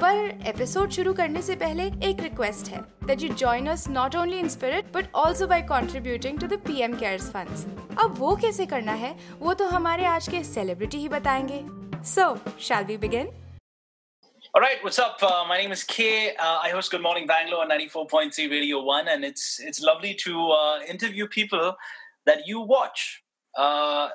पर एपिसोड शुरू करने से पहले एक रिक्वेस्ट है that you join us not only in spirit but also by contributing to the PM cares funds अब वो कैसे करना है वो तो हमारे आज के सेलिब्रिटी ही बताएँगे so shall we begin All right, what's up? Uh, my name is Kay. Uh, I host Good Morning Bangalore on 94.3 Radio 1, and it's it's lovely to uh, interview people that you watch. Uh,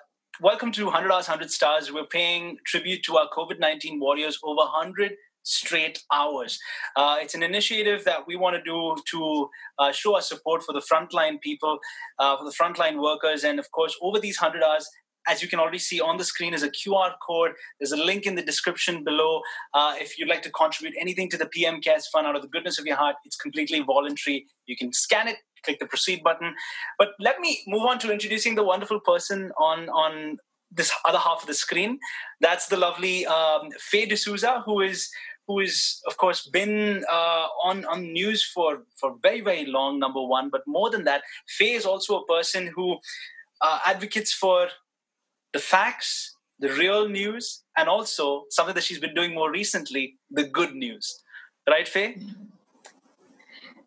welcome to 100 Hours, 100 Stars. We're paying tribute to our COVID 19 warriors over 100 straight hours. Uh, it's an initiative that we want to do to uh, show our support for the frontline people, uh, for the frontline workers, and of course, over these 100 hours, as you can already see on the screen is a QR code. There's a link in the description below. Uh, if you'd like to contribute anything to the PM Cares Fund out of the goodness of your heart, it's completely voluntary. You can scan it, click the proceed button. But let me move on to introducing the wonderful person on on this other half of the screen. That's the lovely um, Faye D'Souza, who is who is of course been uh, on on news for for very very long. Number one, but more than that, Faye is also a person who uh, advocates for the facts, the real news, and also something that she's been doing more recently, the good news. Right, Faye?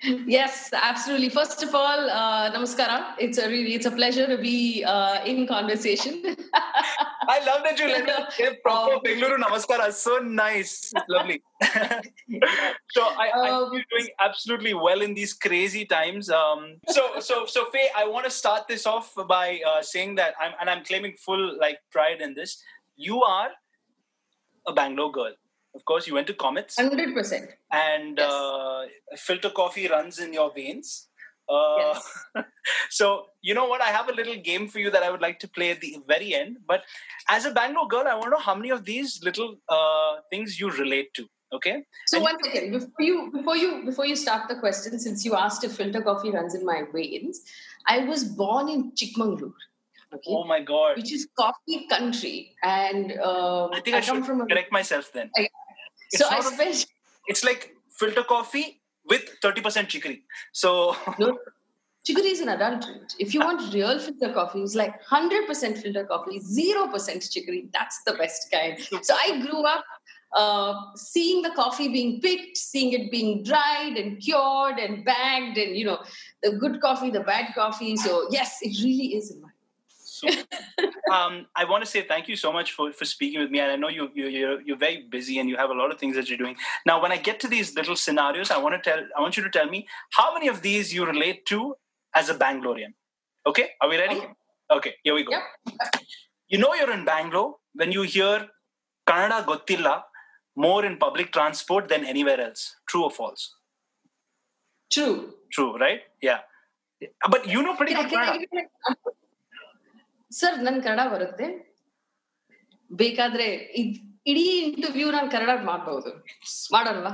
Yes, absolutely. First of all, uh, namaskara. It's a really, it's a pleasure to be uh, in conversation. I love that you let me give proper Um, Bengaluru Namaskara. So nice. It's lovely. so I, I Um, think you're doing absolutely well in these crazy times. Um, so so so Faye, I want to start this off by uh, saying that I'm and I'm claiming full like pride in this. You are a Bangalore girl. Of course, you went to Comets, Hundred percent. and yes. uh, filter coffee runs in your veins. Uh, Yes. so you know what? I have a little game for you that I would like to play at the very end. But as a Bangalore girl, I want to know how many of these little uh, things you relate to. Okay. So And- one second before you before you before you start the question, since you asked if filter coffee runs in my veins, I was born in Chikmagalur, okay, Oh my God. which is coffee country, and um, I think I, come should from a correct myself then. I- It's so I not a- spent It's like filter coffee with 30% chicory. So no. Chicory is an adulterant. If you want real filter coffee, it's like 100% filter coffee, 0% chicory. That's the best kind. So I grew up uh, seeing the coffee being picked, seeing it being dried and cured and bagged, and you know, the good coffee, the bad coffee. So, yes, it really is So, um, I want to say thank you so much for, for speaking with me. And I know you, you you're you're very busy and you have a lot of things that you're doing. Now, when I get to these little scenarios, I want to tell I want you to tell me how many of these you relate to as a Bangalorean. Okay, are we ready? Okay. Okay, here we go. Yep. You know you're in Bangalore when you hear Kannada gottilla more in public transport than anywhere else. True or false? True. True, right? Yeah. But you know pretty I- good Kannada. give you an example? Sir ನನ್ ಕನ್ನಡ ಬರುತ್ತೆ ಬೇಕಾದ್ರೆ ಇದ್- ಇಡೀ interview ನಾನು ಕನ್ನಡ ಮಾಡ್ಬಹುದು ಮಾಡಲ್ವಾ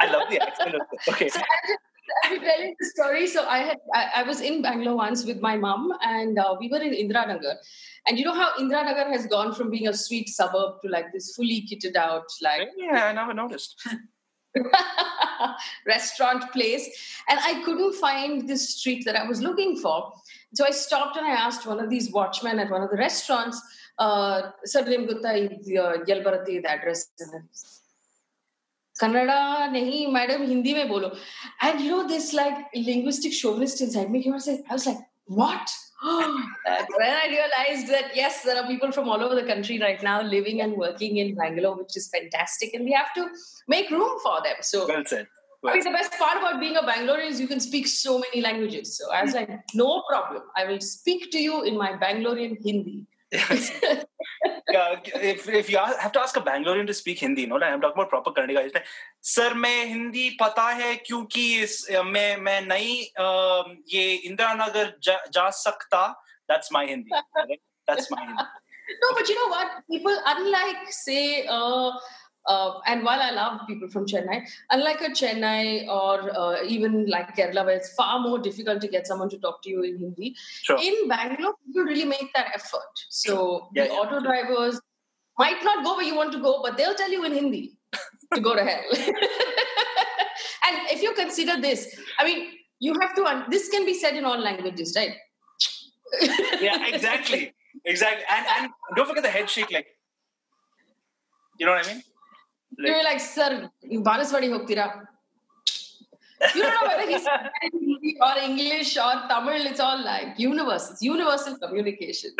I love the accent. of it. Okay. so I'll just, I'll tell you the story. So I had I, I was in Bangalore once with my mom, and uh, we were in Indiranagar. And you know how Indiranagar has gone from being a sweet suburb to like this fully kitted out, like Yeah, I never noticed. restaurant place and i couldn't find this street that i was looking for so i stopped and i asked one of these watchmen at one of the restaurants uh, sir Rim gupta uh, yelbarati the address hindi नहीं bolo. And you know this like linguistic this inside me. He was like, I was like, what? when I realized that yes, there are people from all over the country right now living and working in Bangalore, which is fantastic, and we have to make room for them. So, well said. Well, I mean, the best part about being a Bangalorean is you can speak so many languages. So I was like, no problem. I will speak to you in my Bangalorean Hindi. Yeah, if, if you have to ask a Bangalorean to speak Hindi, no, I'm talking about proper Kannada like, sir मैं हिंदी पता है क्योंकि इस मैं मैं नहीं ये इंदिरा नगर जा, जा सकता that's my Hindi. Right? That's my Hindi. no, but you know what? People, unlike say uh, uh, and while I love people from Chennai, unlike a Chennai or uh, even like Kerala, where it's far more difficult to get someone to talk to you in Hindi, sure. in Bangalore, people really make that effort. So yeah, the yeah. auto drivers might not go where you want to go, but they'll tell you in Hindi to go to hell. and if you consider this, I mean, you have to, un- this can be said in all languages, right? yeah, exactly. Exactly. And, and don't forget the head shake, like, you know what I mean? Like, You're like, sir, Banaswadi hoktira. You don't know whether he's Hindi or English or Tamil. It's all like universal. It's universal communication.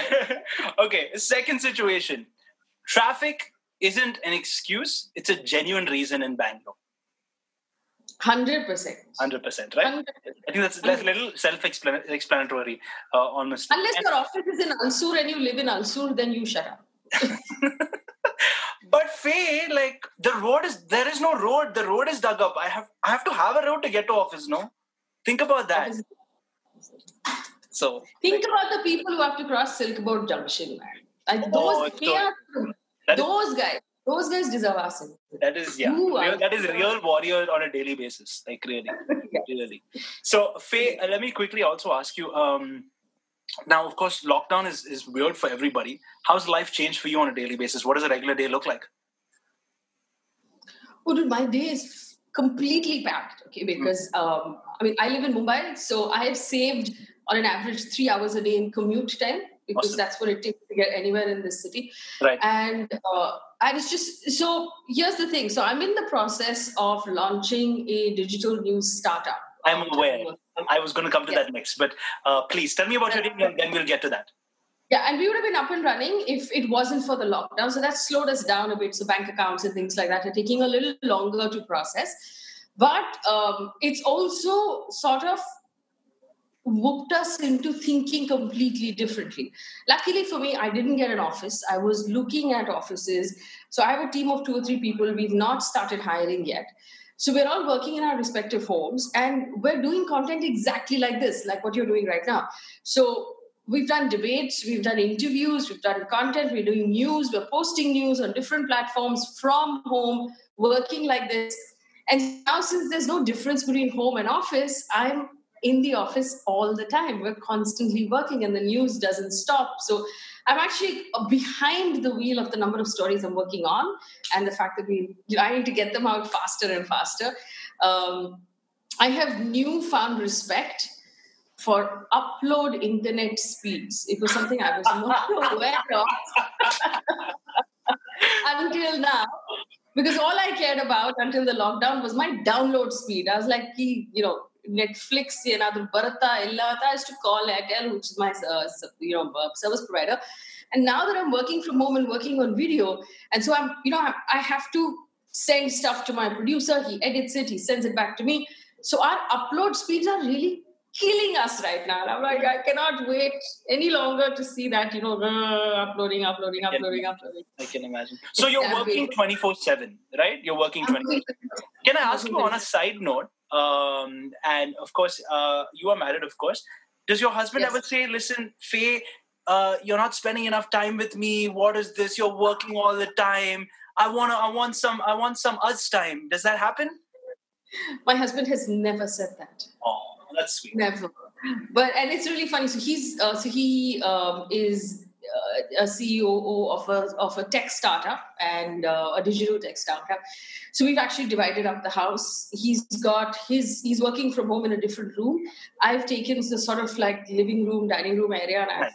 okay, second situation. Traffic isn't an excuse. It's a genuine reason in Bangalore. Hundred percent. Hundred percent, right? 100%. I think that's that's a little self-explanatory, uh, honestly. Unless your office is in Ulsoor and you live in Ulsoor, then you shut up. Faye, like the road is there is no road. The road is dug up. I have I have to have a road to get to office. No, think about that. So think like, about the people who have to cross Silk Board Junction, man. Like oh, those, are, those guys. Those guys deserve us. That is yeah. Real, that is real warrior on a daily basis. Like really, yeah. really. So Faye, uh, let me quickly also ask you. Um, now, of course, lockdown is, is weird for everybody. How's life changed for you on a daily basis? What does a regular day look like? Oh, dude, my day is completely packed. Okay, because mm. um, I mean, I live in Mumbai, so I have saved on an average three hours a day in commute time because awesome. that's what it takes to get anywhere in this city. Right. And uh, and it's just so. Here's the thing. So I'm in the process of launching a digital news startup. I'm aware. I was going to come to that next, but uh, please tell me about your team, and then we'll get to that. Yeah, and we would have been up and running if it wasn't for the lockdown. So that slowed us down a bit. So bank accounts and things like that are taking a little longer to process. But um, it's also sort of whooped us into thinking completely differently. Luckily for me, I didn't get an office. I was looking at offices. So I have a team of two or three people. We've not started hiring yet. So we're all working in our respective homes and we're doing content exactly like this, like what you're doing right now. So we've done debates, we've done interviews, we've done content, we're doing news, we're posting news on different platforms from home, working like this. And now, since there's no difference between home and office, I'm in the office all the time. We're constantly working and the news doesn't stop. So I'm actually behind the wheel of the number of stories I'm working on and the fact that we I need to get them out faster and faster. Um, I have newfound respect for upload internet speeds. It was something I was not aware of until now. Because all I cared about until the lockdown was my download speed. I was like, you know, Netflix ಏನಾದ್ರು ಬರುತ್ತಾ ಇಲ್ಲ ಅಂತ I used to call Airtel, which is my uh, you know uh, service provider. And now that I'm working from home and working on video, and so I'm you know I have to send stuff to my producer. He edits it, he sends it back to me. So our upload speeds are really killing us right now. I'm like, I cannot wait any longer to see that, you know, uh, uploading, uploading, uploading, uploading. I can imagine. So you're working 24 7, right? You're working 24 7. Can I ask you on a side note? Um, and of course, uh, you are married, of course. Does your husband yes. ever say, listen, Faye, uh, you're not spending enough time with me. What is this? You're working all the time. I want to, I want some, I want some us time. Does that happen? My husband has never said that. Oh, that's sweet. Never. But, and it's really funny. So he's, uh, so he um, is uh, a CEO of a, of a tech startup and uh, a digital tech startup. So we've actually divided up the house. He's got his, he's working from home in a different room. I've taken the sort of like living room, dining room area, and I've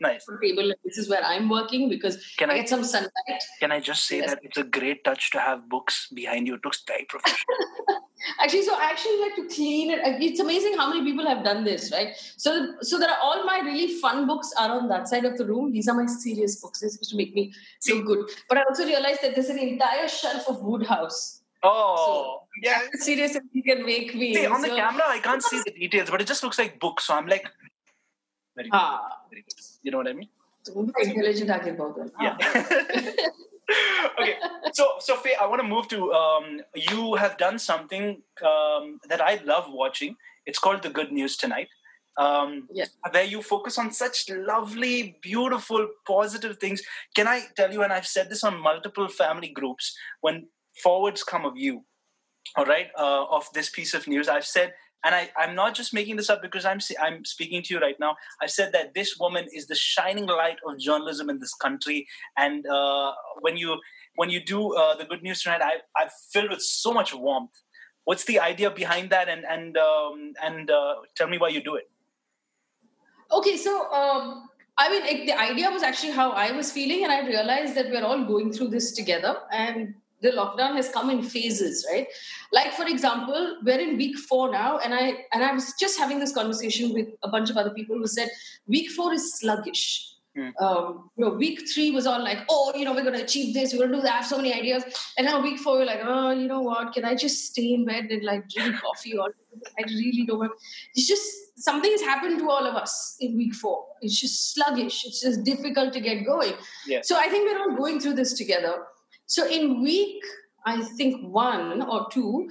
Nice. table. This is where I'm working because Can I I get some sunlight. can I just say Yes. that it's a great touch to have books behind you? It looks very professional. Actually, so I actually like to clean it. It's amazing how many people have done this, right? So, so there are all my really fun books are on that side of the room. These are my serious books. They're supposed to make me feel good. But I also realized that there's an entire shelf of Wodehouse. Oh, yeah. Serious, you can make me. See, on the camera, I can't see the details, but it just looks like books. So I'm like, very good. Ah. Very good. You know what I mean? Super intelligent Akhil Bhagwan. Yeah. okay, so so Faye, I want to move to um, you have done something um, that I love watching. It's called The Good News Tonight, um, where you focus on such lovely, beautiful, positive things. Can I tell you? And I've said this on multiple family groups when forwards come of you, all right, uh, of this piece of news. I've said and I, I'm not just making this up because I'm I'm speaking to you right now. I've said that this woman is the shining light of journalism in this country, and uh, when you when you do uh, the good news tonight, I I'm filled with so much warmth. What's the idea behind that, and and um, and uh, tell me why you do it. Okay, so um, I mean, like, the idea was actually how I was feeling, and I realized that we're all going through this together, and the lockdown has come in phases, right? Like, for example, we're in week four now, and I and I was just having this conversation with a bunch of other people who said week four is sluggish. Hmm. Um, you know, week three was all like, oh, you know, we're going to achieve this, we're going to do that, I have so many ideas. And now week four, we're like, oh, you know what? Can I just stay in bed and like drink coffee? Or I really don't want. It's just something has happened to all of us in week four. It's just sluggish. It's just difficult to get going. Yeah. So I think we're all going through this together. So in week, I think one or two,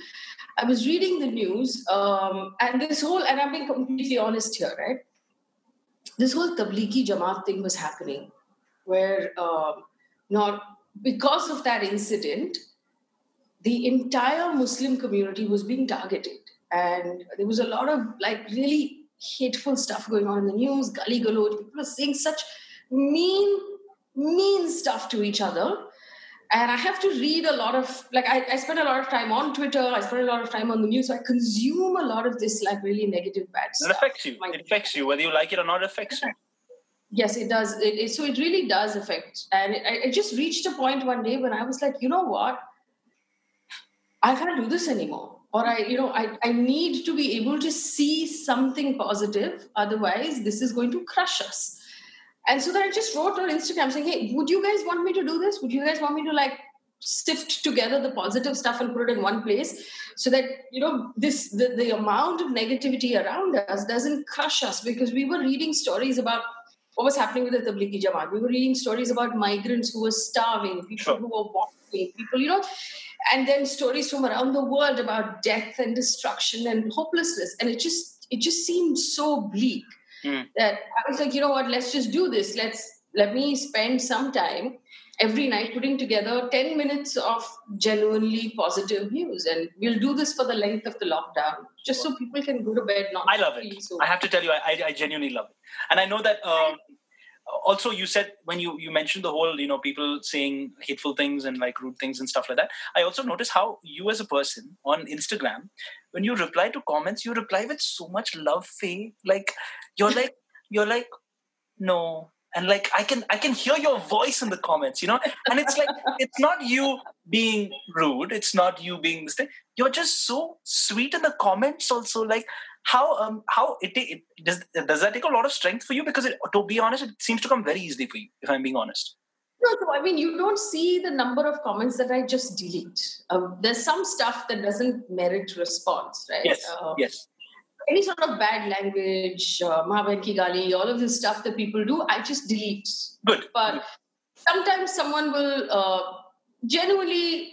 I was reading the news, um, and this whole, and I'm being completely honest here, right? This whole Tablighi Jamaat thing was happening, where um, not because of that incident, the entire Muslim community was being targeted, and there was a lot of like really hateful stuff going on in the news. Gully galore, people were saying such mean, mean stuff to each other and I have to read a lot of like I, I spend a lot of time on Twitter. I spend a lot of time on the news. So I consume a lot of this like really negative bad It stuff. It affects you. It affects you, whether you like it or not. It affects you. Yes, it does. It, it- so it really does affect. And it, I, I just reached a point one day when I was like, you know what? I can't do this anymore. Or I, you know, I, I need to be able to see something positive. Otherwise, this is going to crush us. And so then I just wrote on Instagram saying, hey, would you guys want me to do this? Would you guys want me to like sift together the positive stuff and put it in one place so that you know this the, the amount of negativity around us doesn't crush us because we were reading stories about what was happening with the Tablighi Jamaat. We were reading stories about migrants who were starving, people Sure. who were walking, people, you know, and then stories from around the world about death and destruction and hopelessness. And it just it just seemed so bleak Hmm. that I was like, you know what, let's just do this. Let's let me spend some time every night putting together 10 minutes of genuinely positive news. And we'll do this for the length of the lockdown, just so people can go to bed not I love it. so I have to tell you, I, I, I genuinely love it. And I know that. Um, also, you said when you you mentioned the whole, you know, people saying hateful things and like rude things and stuff like that. I also noticed how you, as a person on Instagram, when you reply to comments, you reply with so much love, Faye. Like you're like you're like no, and like i can i can hear your voice in the comments you know? And it's like it's not you being rude. It's not you being this thing you're just so sweet in the comments also. Like how um how it, it does does that take a lot of strength for you because it, to be honest it seems to come very easily for you if i'm being honest No, no, I mean, you don't see the number of comments that I just delete. Um, there's some stuff that doesn't merit response, right? yes Uh, yes Any sort of bad language, uh, Mahavan ki gali, all of this stuff that people do, I just delete. good But sometimes someone will uh, genuinely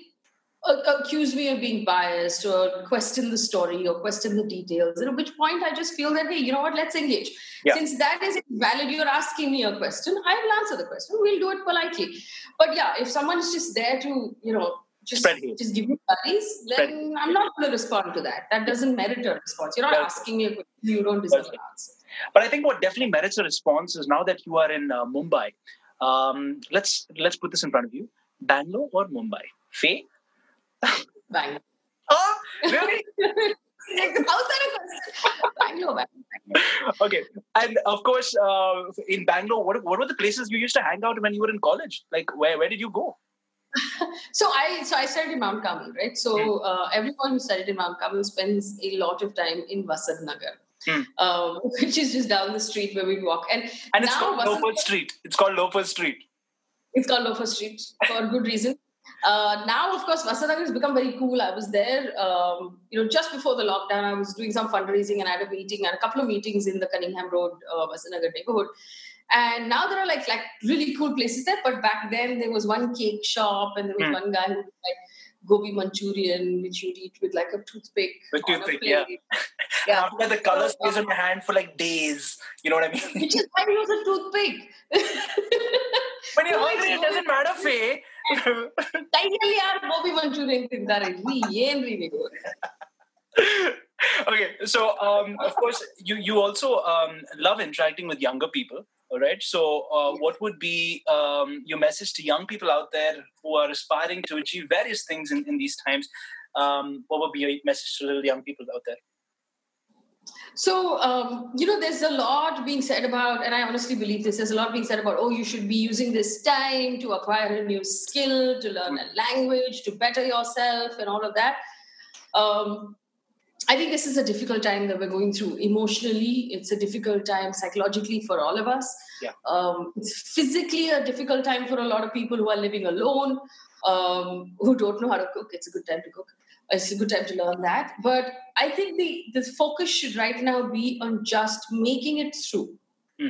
accuse me of being biased or question the story or question the details. At which point I just feel that, hey, you know what, let's engage. Yeah. Since that is valid, you're asking me a question, I will answer the question. We'll do it politely. But yeah, if someone's just there to, you know, just, Spread just give me worries, then I'm not going to respond to that. That doesn't merit a response. You're not That's- asking me a question you don't deserve an answer. But I think what definitely merits a response is now that you are in uh, Mumbai. Um, let's let's put this in front of you: Bangalore or Mumbai? Faye? Bang. Oh, really? How's that a question? Bangalore, Bangalore. Okay, and of course, uh, in Bangalore, what what were the places you used to hang out when you were in college? Like, where where did you go? So I so I studied in Mount Carmel, right? So uh, everyone who studied in Mount Carmel spends a lot of time in Vasant Nagar, Hmm. um, which is just down the street where we walk. And And it's now called Loafer Street. It's called Loafer Street. It's called Loafer Street for good reason. Uh, now, of course, Vasanagar has become very cool. I was there, um, you know, just before the lockdown. I was doing some fundraising and I had a meeting and a couple of meetings in the Cunningham Road, uh, Vasanagar neighborhood. And now there are like like really cool places there. But back then there was one cake shop and there was Hmm. one guy who was like gobi Manchurian, which you'd eat with like a toothpick. With toothpick. And yeah. after the color stays on your hand for like days. You know what I mean? Which is why it was a toothpick. when you're hungry, it doesn't matter, Faye. Title यार वो भी Manchurian खरीदा रही okay so um, of course you you also um, love interacting with younger people all right so uh, what would be um, your message to young people out there who are aspiring to achieve various things in, in these times? Um, what would be your message to little young people out there? So, um, you know, there's a lot being said about, and I honestly believe this, there's a lot being said about, oh, you should be using this time to acquire a new skill, to learn a language, to better yourself, and all of that. Um, I think this is a difficult time that we're going through emotionally. It's a difficult time psychologically for all of us. Yeah. Um, it's physically a difficult time for a lot of people who are living alone, um, who don't know how to cook. It's a good time to cook. It's a good time to learn that. But I think the, the focus should right now be on just making it through. Hmm.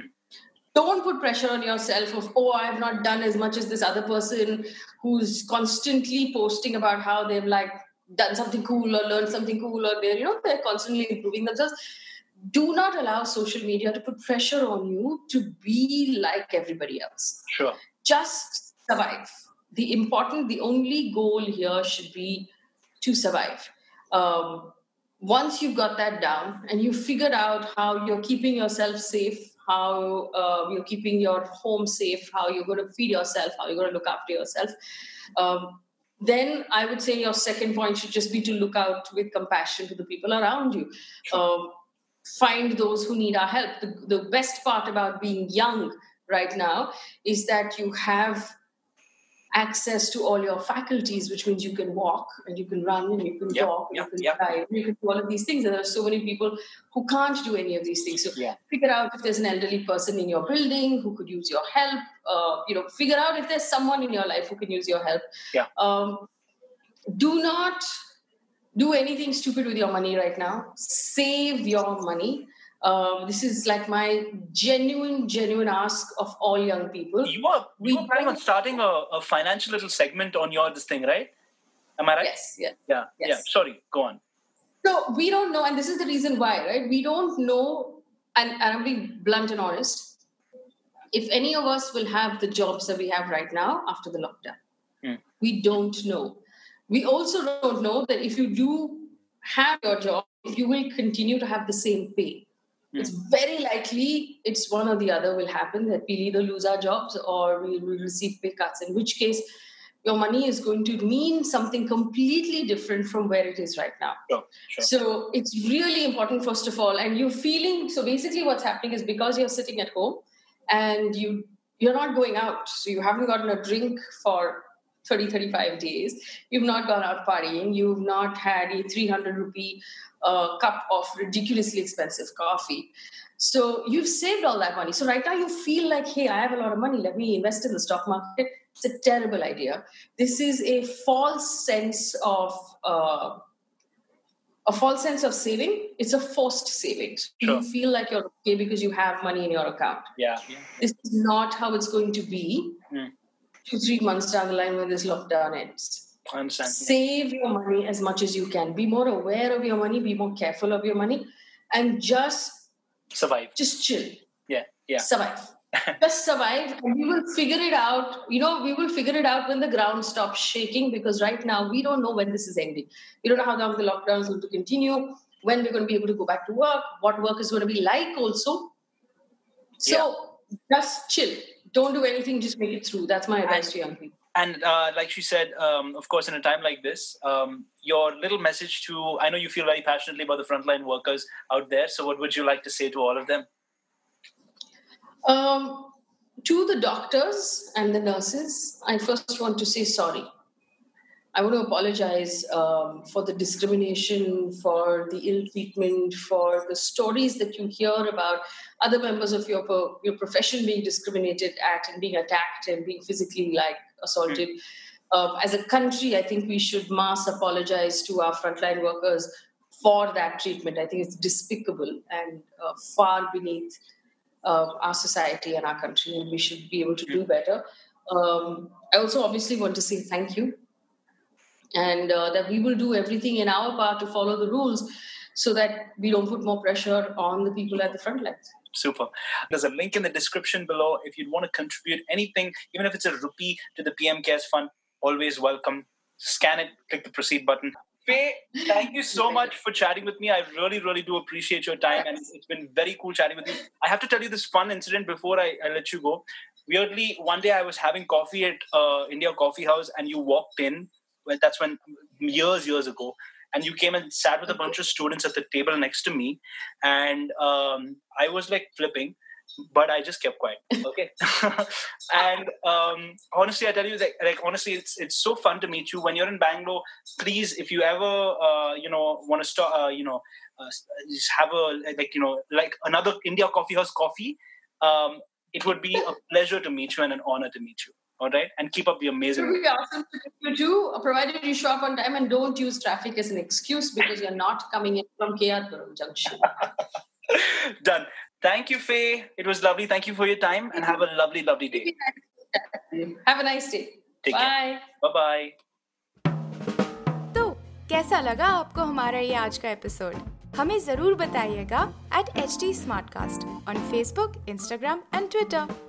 Don't put pressure on yourself of, oh, I have not done as much as this other person who's constantly posting about how they've like done something cool or learned something cool or they're, you know, they're constantly improving themselves. Do not allow social media to put pressure on you to be like everybody else Sure. just survive. The important, the only goal here should be to survive. Um, once you've got that down and you've figured out how you're keeping yourself safe, how uh, you're keeping your home safe, how you're going to feed yourself, how you're going to look after yourself, um, then I would say your second point should just be to look out with compassion to the people around you. Um, find those who need our help. The, the best part about being young right now is that you have access to all your faculties, which means you can walk and you can run and you can Yep, walk and yep, you can yep. drive and you can do all of these things. And there are so many people who can't do any of these things. So Yeah. figure out if there's an elderly person in your building who could use your help. Uh, you know, figure out if there's someone in your life who can use your help. Yeah. Um, do not do anything stupid with your money right now. Save your money. Um, this is like my genuine, genuine ask of all young people. You were We were planning on starting a, a financial little segment on your this thing, right? Am I right? Yes. Yeah. Yeah. Yes. Sorry. Go on. So we don't know, and this is the reason why, right? We don't know, and, and I'm being blunt and honest. If any of us will have the jobs that we have right now after the lockdown, Hmm. we don't know. We also don't know that if you do have your job, if you will continue to have the same pay. Hmm. It's very likely it's one or the other will happen that we'll either lose our jobs or we will receive pay cuts, in which case your money is going to mean something completely different from where it is right now. Sure. Sure. So it's really important, first of all, and you're feeling. So basically, what's happening is because you're sitting at home and you you're not going out, so you haven't gotten a drink for 30, 35 days. You've not gone out partying. You've not had a 300 rupee uh, cup of ridiculously expensive coffee. So you've saved all that money. So right now you feel like, hey, I have a lot of money. Let me invest in the stock market. It's a terrible idea. This is a false sense of uh, a false sense of saving. It's a forced savings. Sure. You feel like you're okay because you have money in your account. Yeah. yeah. This is not how it's going to be Hmm. two, three months down the line when this lockdown ends. I understand. Save your money as much as you can. Be more aware of your money. Be more careful of your money, and just Survive. just chill. Yeah. Yeah. Survive. just survive, and we will figure it out. You know, we will figure it out when the ground stops shaking. Because right now we don't know when this is ending. We don't know how long the lockdown is going to continue. When we're going to be able to go back to work. What work is going to be like also. So just chill. Don't do anything. Just make it through. That's my advice to young people. And uh, like she said, um, of course, in a time like this, um, your little message to I know you feel very passionately about the frontline workers out there. So, what would you like to say to all of them? Um, to the doctors and the nurses, I first want to say sorry. I want to apologize um, for the discrimination, for the ill treatment, for the stories that you hear about other members of your your profession being discriminated at and being attacked and being physically like assaulted. Mm. Uh, as a country, I think we should mass apologize to our frontline workers for that treatment. I think it's despicable and uh, far beneath uh, our society and our country, and we should be able to do hmm. better. Um, I also obviously want to say thank you and uh, that we will do everything in our power to follow the rules so that we don't put more pressure on the people at the front lines. Super. There's a link in the description below if you'd want to contribute anything, even if it's a rupee to the PM Cares Fund, always welcome. Scan it, click the proceed button. Faye, thank you so much for chatting with me. I really, really do appreciate your time, and it's been very cool chatting with you. I have to tell you this fun incident before I, I let you go. Weirdly, one day I was having coffee at uh, India Coffee House, and you walked in well, that's when years, years ago. And you came and sat with a bunch of students at the table next to me, and um, I was like flipping, but I just kept quiet. Okay. and um, honestly, I tell you, that, like honestly, it's it's so fun to meet you. When you're in Bangalore, please, if you ever uh, you know want to start, uh, you know, uh, just have a like you know like another India Coffee House coffee. Um, it would be a pleasure to meet you and an honor to meet you all right and keep up the amazing it would be awesome you do provided you show up on time and don't use traffic as an excuse because you're not coming in from KR junction done thank you faye it was lovely thank you for your time and have a lovely lovely day have a nice day Take bye bye bye तो कैसा लगा आपको हमारा ये आज का episode हमें जरूर बताइएगा at H T smart cast on Facebook Instagram and Twitter